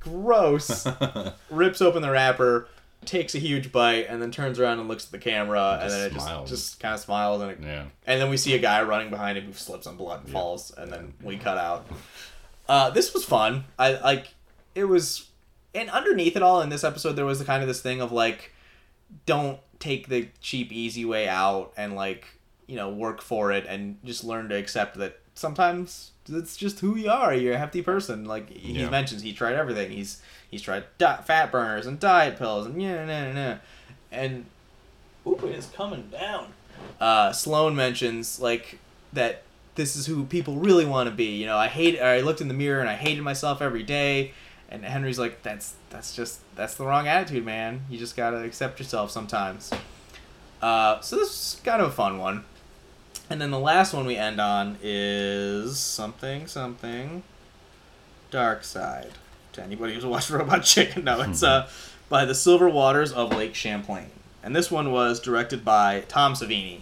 Gross. Rips open the wrapper, takes a huge bite, and then turns around and looks at the camera, and Just then it smiles. just, just kind of smiles, and it yeah. and then we see a guy running behind him who slips on blood and falls, and then we cut out. Uh, this was fun. I like it was, and underneath it all in this episode, there was the kind of this thing of like, don't take the cheap, easy way out, and like you know work for it, and just learn to accept that sometimes it's just who you are. You're a hefty person. Like he Yeah. mentions, he tried everything. He's he's tried di- fat burners and diet pills and yeah, nah, nah, nah. and Ooh, it is coming down. Uh, Sloane mentions like that this is who people really want to be. You know, I hate. I looked in the mirror and I hated myself every day. And Henry's like, that's that's just that's the wrong attitude, man. You just gotta accept yourself sometimes. Uh, so this is kind of a fun one. And then the last one we end on is something something. Dark Side. To anybody who's watched Robot Chicken, no, it's uh by the Silver Waters of Lake Champlain. And this one was directed by Tom Savini.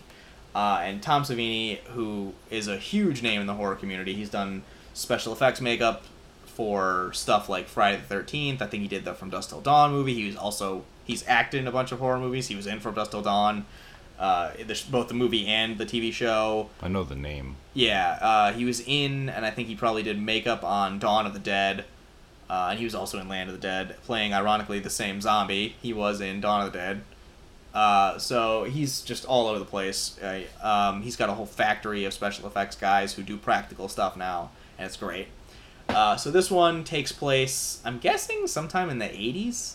Uh, and Tom Savini, who is a huge name in the horror community, he's done special effects makeup for stuff like Friday the Thirteenth. I think he did the From Dusk Till Dawn movie. He was also he's acted in a bunch of horror movies. He was in From Dusk Till Dawn, uh, the, both the movie and the TV show. I know the name. Yeah, uh, he was in, and I think he probably did makeup on Dawn of the Dead. Uh, and he was also in Land of the Dead, playing ironically the same zombie he was in Dawn of the Dead. Uh, so he's just all over the place. Uh, um, he's got a whole factory of special effects guys who do practical stuff now, and it's great. Uh, so this one takes place, I'm guessing, sometime in the 80s,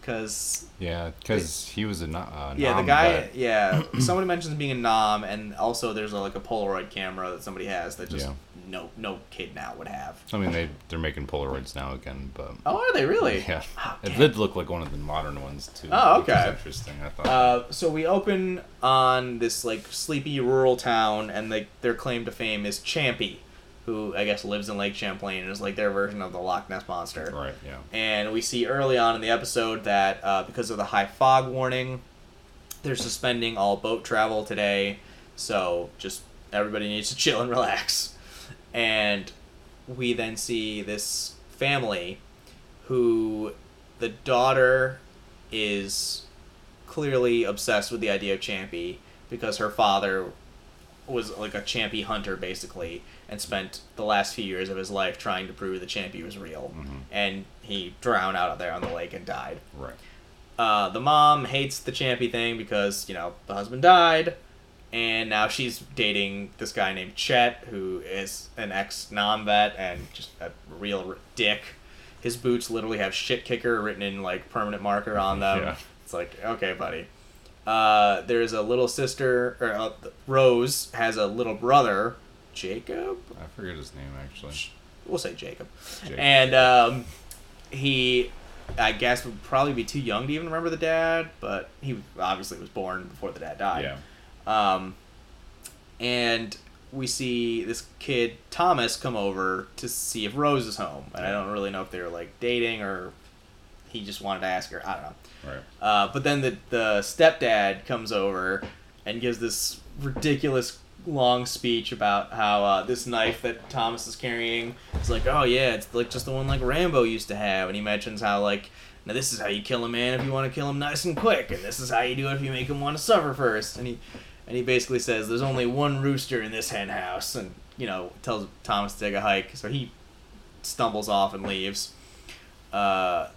because Yeah, because he was a no- uh, yeah, the guy. vet. Yeah, somebody mentions being a Nam, and also there's a, like a Polaroid camera that somebody has that just Yeah. no no kid now would have. I mean, they they're making Polaroids now again, but Oh, are they really? yeah, Oh, it did look like one of the modern ones too. Oh, okay. interesting. I thought. Uh, so we open on this like sleepy rural town, and like their claim to fame is Champy, who I guess lives in Lake Champlain and is like their version of the Loch Ness monster. right. Yeah. And we see early on in the episode that uh, because of the high fog warning, they're suspending all boat travel today. So just everybody needs to chill and relax. And we then see this family who the daughter is clearly obsessed with the idea of Champy because her father was like a Champy hunter basically and spent the last few years of his life trying to prove the Champy was real. And he drowned out there on the lake and died. Right. Uh, the mom hates the Champy thing because, you know, the husband died. And now she's dating this guy named Chet, who is an ex Nam vet and just a real dick. His boots literally have shit kicker written in like permanent marker on them. Yeah. It's like, okay, buddy. Uh, there's a little sister, or uh, Rose has a little brother, Jacob. I forget his name actually. We'll say Jacob. Jacob. And um, he, I guess, would probably be too young to even remember the dad, but he obviously was born before the dad died. Yeah. Um, and we see this kid Thomas come over to see if Rose is home, and I don't really know if they were like dating or he just wanted to ask her. I don't know. Right. Uh, but then the the stepdad comes over and gives this ridiculous long speech about how uh, this knife that Thomas is carrying is like, oh yeah, it's like just the one like Rambo used to have, and he mentions how like. Now this is how you kill a man if you want to kill him nice and quick, and this is how you do it if you make him want to suffer first. And he, and he basically says, "There's only one rooster in this hen house," and you know tells Thomas to take a hike. So he stumbles off and leaves. Uh,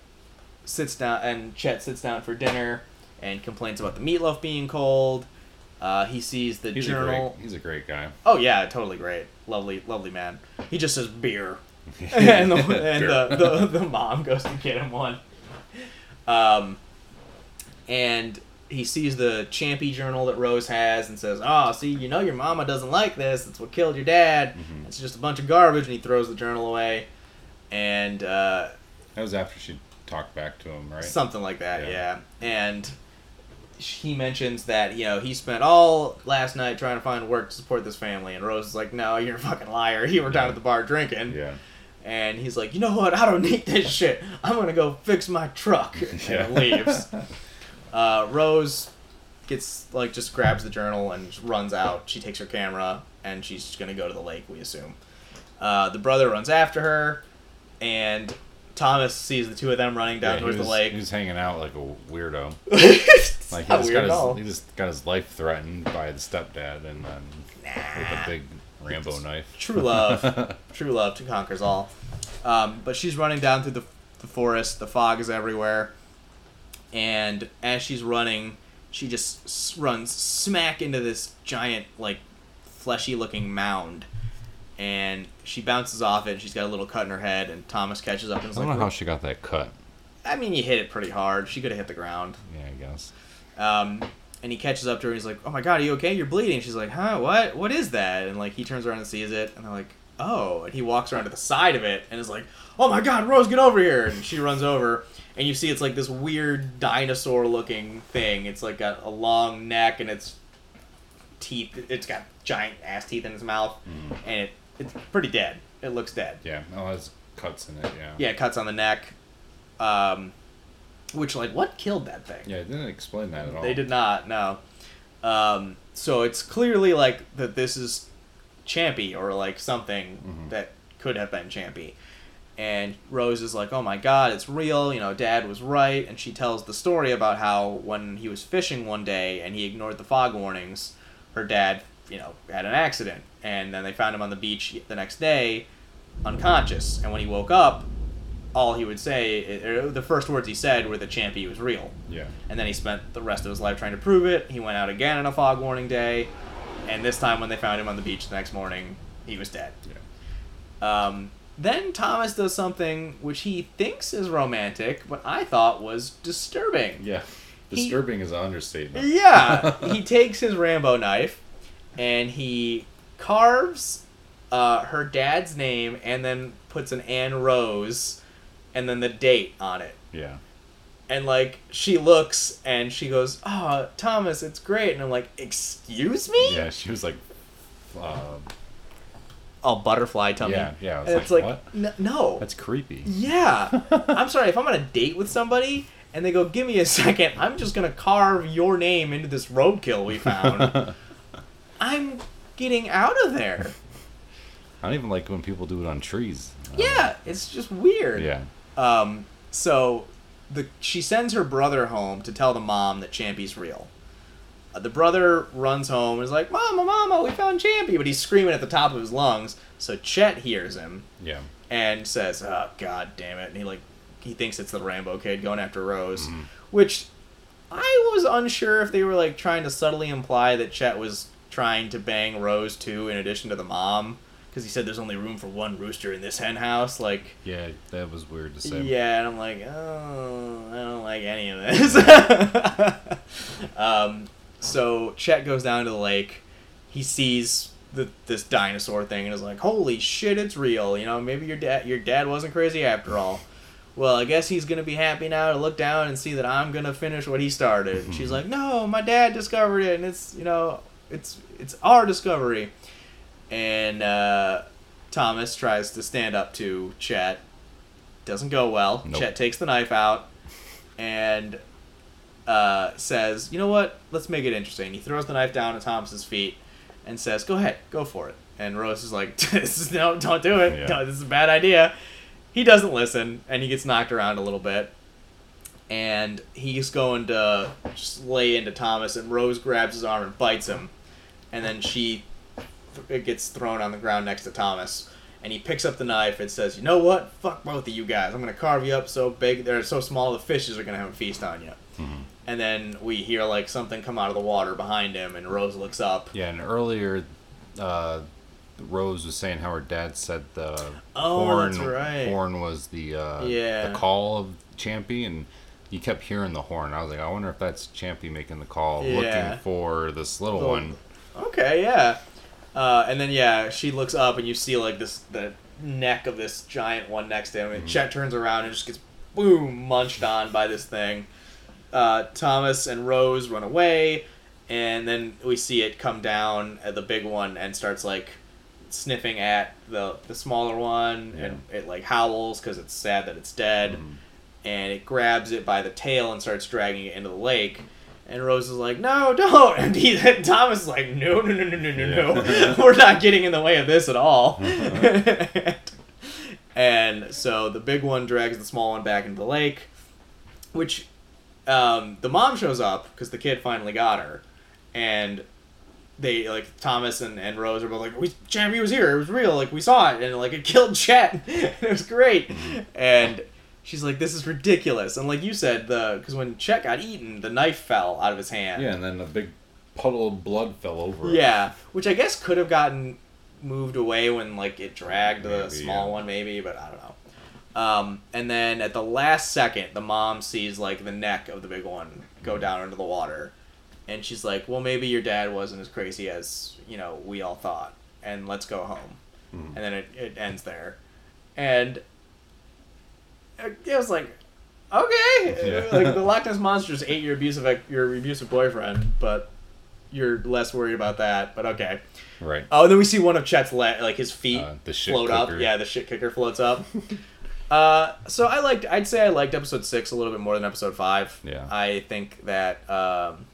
sits down and Chet sits down for dinner and complains about the meatloaf being cold. Uh, he sees the He's journal. a great. He's a great guy. Oh yeah, totally great, lovely, lovely man. He just says beer, and the and the, the the mom goes to get him one. Um, and he sees the Champy journal that Rose has and says, "Oh, see, you know your mama doesn't like this. It's what killed your dad. Mhm. It's just a bunch of garbage." And he throws the journal away, and uh, That was after she talked back to him, right? Something like that, yeah. Yeah. And he mentions that, you know, he spent all last night trying to find work to support this family. And Rose is like, no, you're a fucking liar. You were down at the bar drinking. Yeah. And he's like, you know what? I don't need this shit. I'm going to go fix my truck. Yeah. Leaves. Uh, Rose gets, like, just grabs the journal and runs out. She takes her camera and she's to go to the lake, we assume. Uh, the brother runs after her. And Thomas sees the two of them running down Yeah, towards was, the lake. He's hanging out like a weirdo. Like he just, weird at got all. his, he just got his life threatened by the stepdad, and then with a big Rambo knife. True love, true love to conquers all. Um, but she's running down through the, the forest. The fog is everywhere, and as she's running, she just runs smack into this giant, like, fleshy-looking mound, and she bounces off it. and She's got a little cut in her head, and Thomas catches up and I don't like, know how she got that cut. "I mean, you hit it pretty hard. She could have hit the ground." Yeah, I guess. Um, and he catches up to her and he's like, "Oh my god, are you okay? You're bleeding." She's like, "Huh? What? What is that?" And like he turns around and sees it, and they're like, "Oh!" And he walks around to the side of it and is like, "Oh my god, Rose, get over here!" And she runs over, and you see it's like this weird dinosaur-looking thing. It's like got a long neck and it's teeth. It's got giant ass teeth in its mouth, Mm. and it it's pretty dead. It looks dead. Yeah, it has cuts in it. Yeah. Yeah, cuts on the neck. Um, which like what killed that thing? Yeah, it didn't explain that at all. They did not, no. Um, so it's clearly like that this is Champy or like something Mhm. that could have been Champy. And Rose is like, oh my god, it's real, you know, dad was right. And she tells the story about how when he was fishing one day and he ignored the fog warnings, her dad, you know, had an accident. And then they found him on the beach the next day, unconscious. And when he woke up, all he would say, er, the first words he said were that Champy was real. Yeah. And then he spent the rest of his life trying to prove it. He went out again on a fog warning day, and this time when they found him on the beach the next morning, he was dead. Yeah. Um, then Thomas does something which he thinks is romantic, but I thought was disturbing. Yeah. He- Disturbing is an understatement. Yeah, he takes his Rambo knife and he carves uh, her dad's name and then puts an Anne Rose and then the date on it. Yeah. and like she looks and she goes, "Oh, Thomas, it's great." And I'm like, "Excuse me?" Yeah, she was like, uh, Oh, butterfly tummy. yeah, yeah. And like, it's like? "N- no. That's creepy. yeah. I'm sorry if I'm on a date with somebody and they go, "Give me a second. I'm just gonna carve your name into this roadkill we found." I'm getting out of there. I don't even like when people do it on trees. Uh, Yeah, it's just weird. Yeah. Um, so the she sends her brother home to tell the mom that Champy's real. Uh, the brother runs home and is like, "Mama, mama, we found Champy!" But he's screaming at the top of his lungs. So Chet hears him Yeah. and says, "Oh God damn it!" And he like he thinks it's the Rambo kid going after Rose, Mhm. which I was unsure if they were like trying to subtly imply that Chet was trying to bang Rose too, in addition to the mom, because he said there's only room for one rooster in this hen house. Like, Yeah, that was weird to say. yeah, and I'm like, oh, I don't like any of this. um, so Chet goes down to the lake. He sees the, this dinosaur thing and is like, "Holy shit, it's real!" You know, maybe your dad your dad wasn't crazy after all. Well, I guess he's gonna be happy now to look down and see that I'm gonna finish what he started. And she's like, "No, my dad discovered it, and it's you know, it's it's our discovery. And uh, Thomas tries to stand up to Chet. Doesn't go well. Nope. Chet takes the knife out and uh, says, "You know what? Let's make it interesting." He throws the knife down at Thomas's feet and says, "Go ahead, go for it." And Rose is like, "This is no, don't do it. Yeah. No, this is a bad idea." He doesn't listen, and he gets knocked around a little bit. And he's going to just lay into Thomas, and Rose grabs his arm and bites him, and then she it gets thrown on the ground next to Thomas. And he picks up the knife and says, "You know what? Fuck both of you guys. I'm gonna carve you up so big they're so small the fishes are gonna have a feast on you." And then we hear like something come out of the water behind him, and Rose looks up. Yeah, and earlier, uh, Rose was saying how her dad said the Oh, horn right. horn was the uh, Yeah. the call of Champy, and you kept hearing the horn. I was like, I wonder if that's Champy making the call, Yeah. looking for this little Little- one. Okay, yeah. Uh, and then yeah, she looks up and you see like this the neck of this giant one next to him, and Chet turns around and just gets boom munched on by this thing. Uh, Thomas and Rose run away, and then we see it come down at the big one and starts like sniffing at the the smaller one, and it like howls because it's sad that it's dead, and it grabs it by the tail and starts dragging it into the lake. And Rose is like, "No, don't!" And he, Thomas is like, "No, no, no, no, no, no, no! We're not getting in the way of this at all." and so the big one drags the small one back into the lake, which um, the mom shows up because the kid finally got her, and they like Thomas and, and Rose are both like, "We Champion was here. It was real. Like we saw it, and like it killed Chet. and it was great." And she's like, "This is ridiculous." And like you said, the because when Chet got eaten, the knife fell out of his hand. Yeah, and then a big puddle of blood fell over. it. Yeah, which I guess could have gotten moved away when like it dragged the Maybe, small yeah. one, maybe, but I don't know. Um, and then at the last second, the mom sees like the neck of the big one Mm-hmm. go down into the water, and she's like, "Well, maybe your dad wasn't as crazy as you know we all thought, and let's go home." Mhm. And then it, it ends there, and it was like, okay, Yeah. like the Loch Ness monster just ate your abusive your abusive boyfriend, but you're less worried about that. But okay. Right. Oh, and then we see one of Chet's le- like his feet Uh, the float up. Yeah, the shit kicker floats up. uh, so I liked. I'd say I liked episode six a little bit more than episode five. Yeah. I think that um,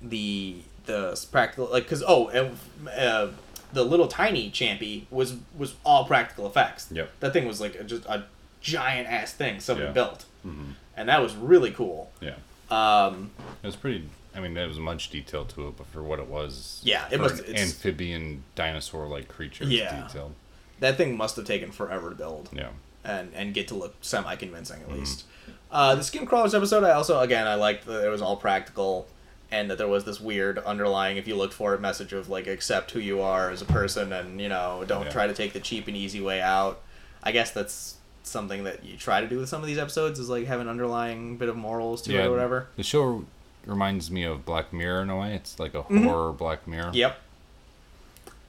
the the practical like because oh and, uh, the little tiny champy was was all practical effects. Yep. That thing was like a, just a giant ass thing somebody Yeah. built, hmm and that was really cool. Yeah. Um, It was pretty. I mean, there was much detail to it, but for what it was, Yeah, it must- an amphibian dinosaur-like creature. Yeah. detailed. that thing must have taken forever to build. Yeah. and and get to look semi convincing at Mhm. least. Uh, the Skincrawlers episode, I also again I liked that it was all practical, and that there was this weird underlying, if you looked for it, message of like accept who you are as a person, and you know don't Yeah. try to take the cheap and easy way out. I guess that's something that you try to do with some of these episodes is like have an underlying bit of morals to it or whatever. The show reminds me of Black Mirror in a way. It's like a Mhm. horror Black Mirror. Yep.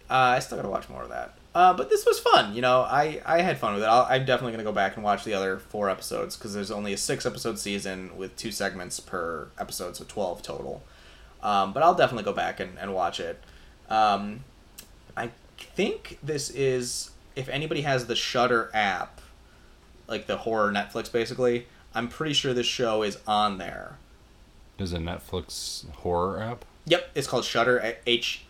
Uh, I still gotta watch more of that. Uh, but this was fun. You know, I, I had fun with it. I'll, I'm definitely gonna go back and watch the other four episodes because there's only a six episode season with two segments per episode, so twelve total. Um, but I'll definitely go back and, and watch it. Um, I think this is if anybody has the Shudder app, like the horror Netflix, basically. I'm pretty sure this show is on. There's a Netflix horror app. Yep, it's called Shudder. H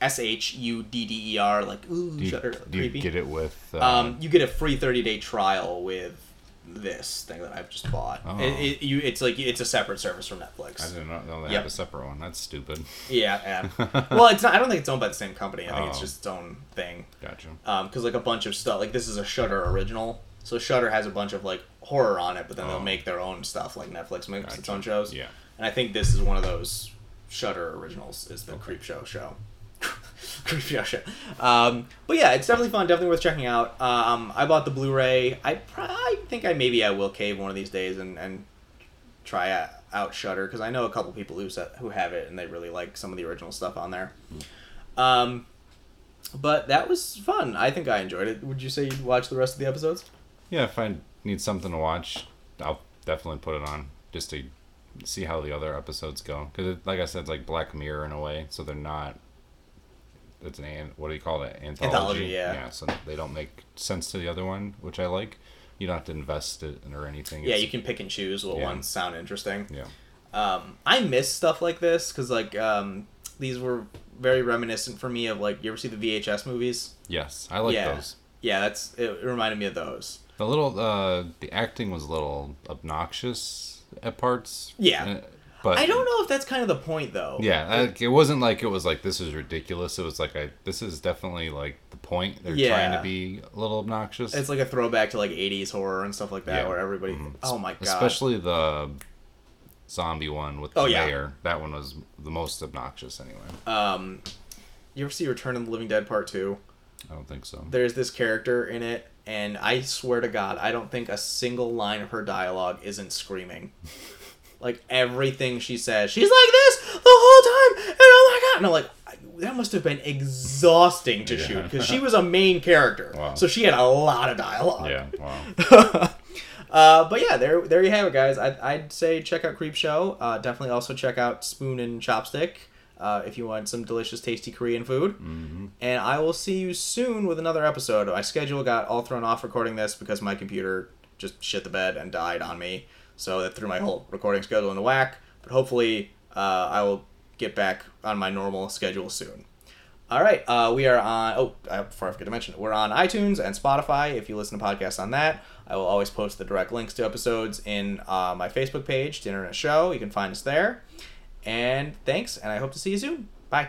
S H U D D E R. Like ooh, Do you, Shudder. do you creepy. get it with? Uh, Um, you get a free 30 day trial with this thing that I've just bought. Oh. It, it, you, it's like it's a separate service from Netflix. I didn't know they Yep. have a separate one. That's stupid. Yeah, yeah. well, it's not. I don't think it's owned by the same company. I think it's Oh. just its own thing. Gotcha. Um, because like a bunch of stuff, like this is a Shudder original. So Shudder has a bunch of like horror on it, but then they'll Oh. make their own stuff. Like Netflix makes its own shows. Yeah. And I think this is one of those Shudder originals. Is the Creepshow show. Creepshow show. Um, but yeah, it's definitely fun. Definitely worth checking out. Um, I bought the Blu-ray. I I think I maybe I will cave one of these days and and try out- Shudder because I know a couple people who set, who have it and they really like some of the original stuff on there. Um, but that was fun. I think I enjoyed it. Would you say you'd watch the rest of the episodes? Yeah, if I need something to watch, I'll definitely put it on just to see how the other episodes go. Because, like I said, it's like Black Mirror in a way, so they're not it's an what do you call it anthology? Anthology, yeah. Yeah, so they don't make sense to the other one, which I like. You don't have to invest it in or anything. Yeah, It's- you can pick and choose what Yeah. ones sound interesting. Yeah. Um, I miss stuff like this because like um, these were very reminiscent for me of like you ever see the VHS movies? Yes, I like Yeah. those. Yeah, that's it reminded me of those. The little uh the acting was a little obnoxious at parts. Yeah. uh, But I don't know if that's kind of the point though. Yeah, like, it wasn't like it was like this is ridiculous. It was like I this is definitely like the point. They're trying to be a little obnoxious. It's like a throwback to like '80s horror and stuff like that, Yeah. where everybody. Mhm. Oh my god! Especially the zombie one with the Oh, yeah. mayor. That one was the most obnoxious anyway. Um, you ever see Return of the Living Dead Part Two? I don't think so. There's this character in it, and I swear to God, I don't think a single line of her dialogue isn't screaming. like everything she says, she's like this the whole time, and oh my god! And I'm like, that must have been exhausting to Yeah. shoot because she was a main character, Wow. so she had a lot of dialogue. Yeah, wow. uh, but yeah, there there you have it, guys. I, I'd say check out Creepshow. Uh, definitely also check out Spoon and Chopstick uh, if you want some delicious, tasty Korean food. hmm And I will see you soon with another episode. My schedule got all thrown off recording this because my computer just shit the bed and died on me. So that threw my whole recording schedule in the whack. But hopefully, uh, I will get back on my normal schedule soon. All right, uh, we are on. Oh, uh, before I forget to mention, it, we're on iTunes and Spotify. If you listen to podcasts on that, I will always post the direct links to episodes in uh, my Facebook page, Dinner and a Show. You can find us there. And thanks, and I hope to see you soon. Bye.